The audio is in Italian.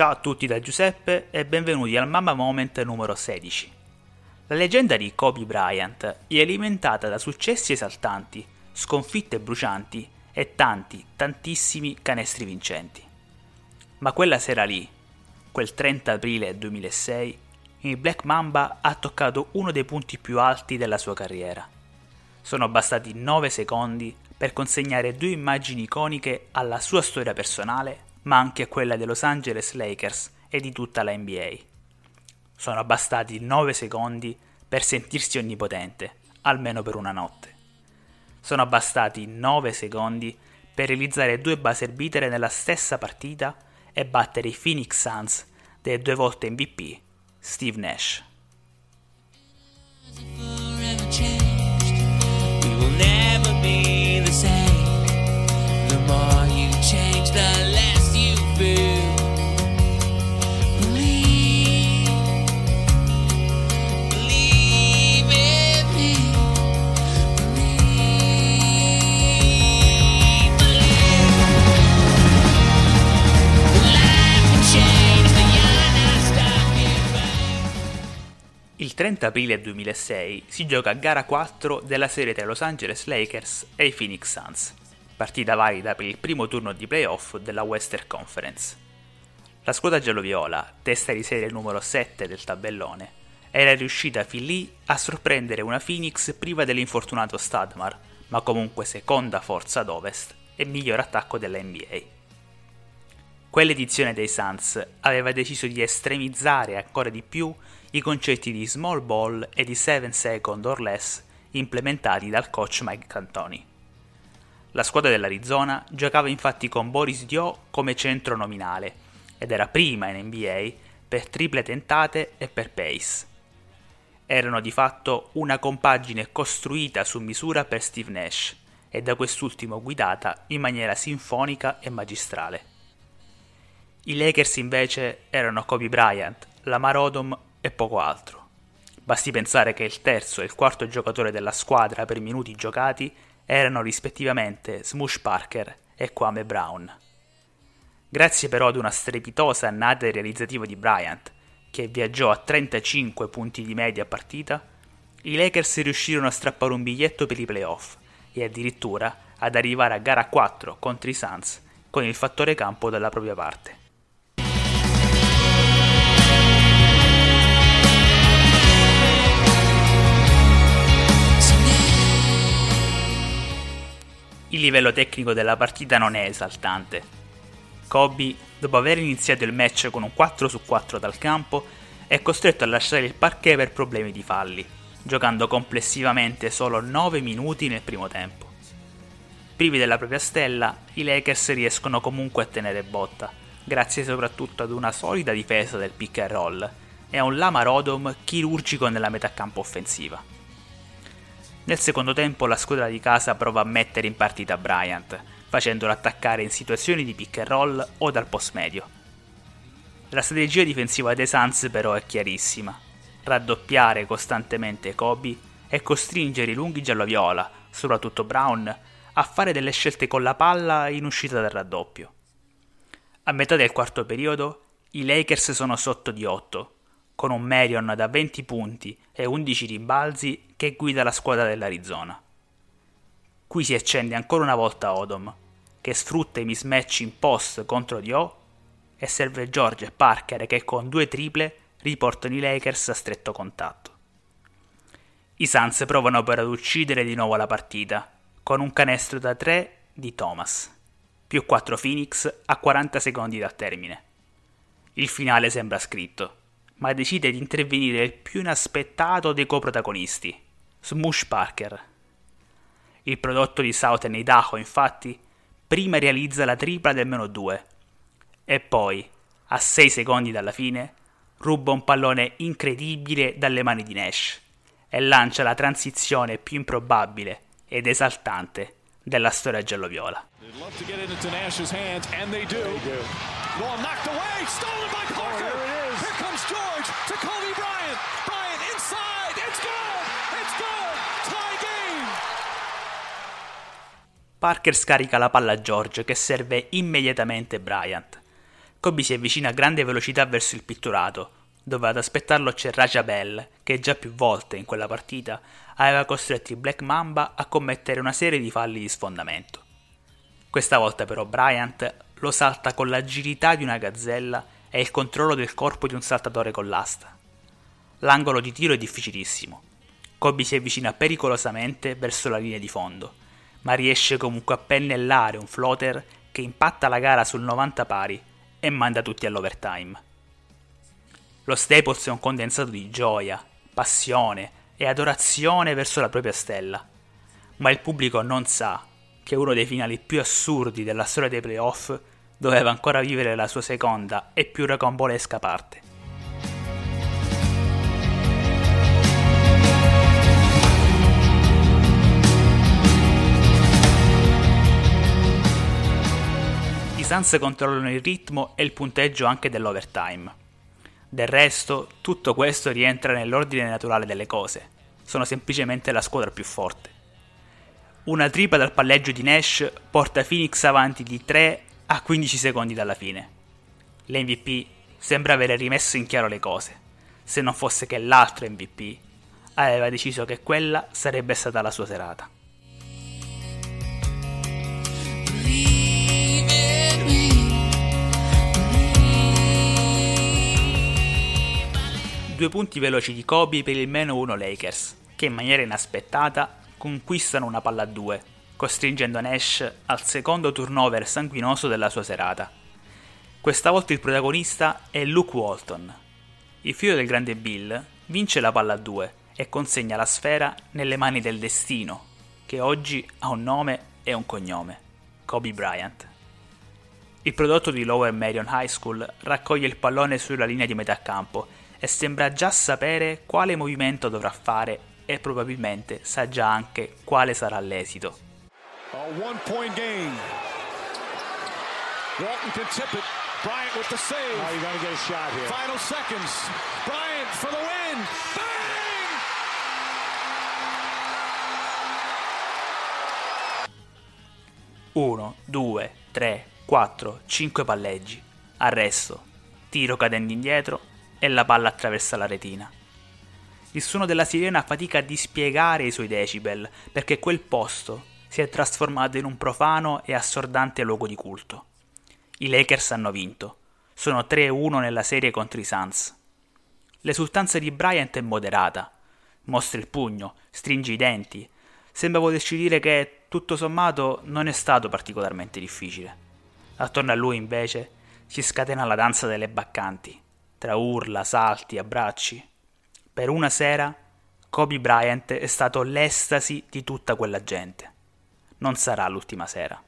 Ciao a tutti da Giuseppe e benvenuti al Mamma Moment numero 16. La leggenda di Kobe Bryant è alimentata da successi esaltanti, sconfitte brucianti e tanti, tantissimi canestri vincenti. Ma quella sera lì, quel 30 aprile 2006, il Black Mamba ha toccato uno dei punti più alti della sua carriera. Sono bastati 9 secondi per consegnare due immagini iconiche alla sua storia personale, ma anche quella dei Los Angeles Lakers e di tutta la NBA. Sono bastati 9 secondi per sentirsi onnipotente, almeno per una notte. Sono bastati 9 secondi per realizzare due buzzer beater nella stessa partita e battere i Phoenix Suns dei due volte MVP Steve Nash. Il 30 aprile 2006 si gioca gara 4 della serie tra Los Angeles Lakers e i Phoenix Suns, partita valida per il primo turno di playoff della Western Conference. La squadra giallo-viola, testa di serie numero 7 del tabellone, era riuscita fin lì a sorprendere una Phoenix priva dell'infortunato Stadmar, ma comunque seconda forza ad ovest e miglior attacco della NBA. Quell'edizione dei Suns aveva deciso di estremizzare ancora di più i concetti di small ball e di 7 second or less implementati dal coach Mike Cantoni. La squadra dell'Arizona giocava infatti con Boris Dio come centro nominale ed era prima in NBA per triple tentate e per pace. Erano di fatto una compagine costruita su misura per Steve Nash e da quest'ultimo guidata in maniera sinfonica e magistrale. I Lakers invece erano Kobe Bryant, Lamar Odom e poco altro. Basti pensare che il terzo e il quarto giocatore della squadra per minuti giocati erano rispettivamente Smush Parker e Kwame Brown. Grazie però ad una strepitosa annata realizzativa di Bryant, che viaggiò a 35 punti di media partita, i Lakers riuscirono a strappare un biglietto per i playoff e addirittura ad arrivare a gara 4 contro i Suns con il fattore campo dalla propria parte. Il livello tecnico della partita non è esaltante. Kobe, dopo aver iniziato il match con un 4 su 4 dal campo, è costretto a lasciare il parquet per problemi di falli, giocando complessivamente solo 9 minuti nel primo tempo. Privi della propria stella, i Lakers riescono comunque a tenere botta, grazie soprattutto ad una solida difesa del pick and roll e a un Lama Rodom chirurgico nella metà campo offensiva. Nel secondo tempo la squadra di casa prova a mettere in partita Bryant, facendolo attaccare in situazioni di pick and roll o dal post medio. La strategia difensiva dei Suns però è chiarissima. Raddoppiare costantemente Kobe e costringere i lunghi giallo-viola, soprattutto Brown, a fare delle scelte con la palla in uscita dal raddoppio. A metà del quarto periodo i Lakers sono sotto di 8, con un Marion da 20 punti e 11 rimbalzi che guida la squadra dell'Arizona. Qui si accende ancora una volta Odom, che sfrutta i mismatch in post contro Dio e serve George e Parker che con due triple riportano i Lakers a stretto contatto. I Suns provano però ad uccidere di nuovo la partita, con un canestro da 3 di Thomas, più 4 Phoenix a 40 secondi dal termine. Il finale sembra scritto ma decide di intervenire il più inaspettato dei coprotagonisti, Smush Parker. Il prodotto di Southern Idaho, infatti, prima realizza la tripla del meno 2 e poi, a 6 secondi dalla fine, ruba un pallone incredibile dalle mani di Nash e lancia la transizione più improbabile ed esaltante della storia giallo-viola. Parker scarica la palla a George che serve immediatamente Bryant. Kobe si avvicina a grande velocità verso il pitturato, dove ad aspettarlo c'è Raja Bell, che già più volte in quella partita aveva costretto i Black Mamba a commettere una serie di falli di sfondamento. Questa volta però Bryant lo salta con l'agilità di una gazzella e il controllo del corpo di un saltatore con l'asta. L'angolo di tiro è difficilissimo. Kobe si avvicina pericolosamente verso la linea di fondo, ma riesce comunque a pennellare un floater che impatta la gara sul 90 pari e manda tutti all'overtime. Lo Staples è un condensato di gioia, passione e adorazione verso la propria stella, ma il pubblico non sa che uno dei finali più assurdi della storia dei playoff doveva ancora vivere la sua seconda e più rocambolesca parte. I Suns controllano il ritmo e il punteggio anche dell'overtime. Del resto, tutto questo rientra nell'ordine naturale delle cose. Sono semplicemente la squadra più forte. Una tripa dal palleggio di Nash porta Phoenix avanti di 3 a 15 secondi dalla fine. L'MVP sembra avere rimesso in chiaro le cose, se non fosse che l'altro MVP aveva deciso che quella sarebbe stata la sua serata. Due punti veloci di Kobe per il meno 1 Lakers, che in maniera inaspettata conquistano una palla a due, costringendo Nash al secondo turnover sanguinoso della sua serata. Questa volta il protagonista è Luke Walton. Il figlio del grande Bill vince la palla a due e consegna la sfera nelle mani del destino, che oggi ha un nome e un cognome, Kobe Bryant. Il prodotto di Lower Marion High School raccoglie il pallone sulla linea di metà campo e sembra già sapere quale movimento dovrà fare e probabilmente sa già anche quale sarà l'esito. A one point game. Walton can tip it. Bryant with the save. Oh, you're gonna get a shot here. Final seconds. Bryant for the win. Bang! Uno, due, tre, quattro, cinque palleggi. Arresto. Tiro cadendo indietro e la palla attraversa la retina. Il suono della sirena fatica a dispiegare i suoi decibel perché quel posto si è trasformato in un profano e assordante luogo di culto. I Lakers hanno vinto. Sono 3-1 nella serie contro i Suns. L'esultanza di Bryant è moderata. Mostra il pugno, stringe i denti. Sembra volerci dire che, tutto sommato, non è stato particolarmente difficile. Attorno a lui, invece, si scatena la danza delle baccanti tra urla, salti, abbracci. Per una sera Kobe Bryant è stato l'estasi di tutta quella gente. Non sarà l'ultima sera.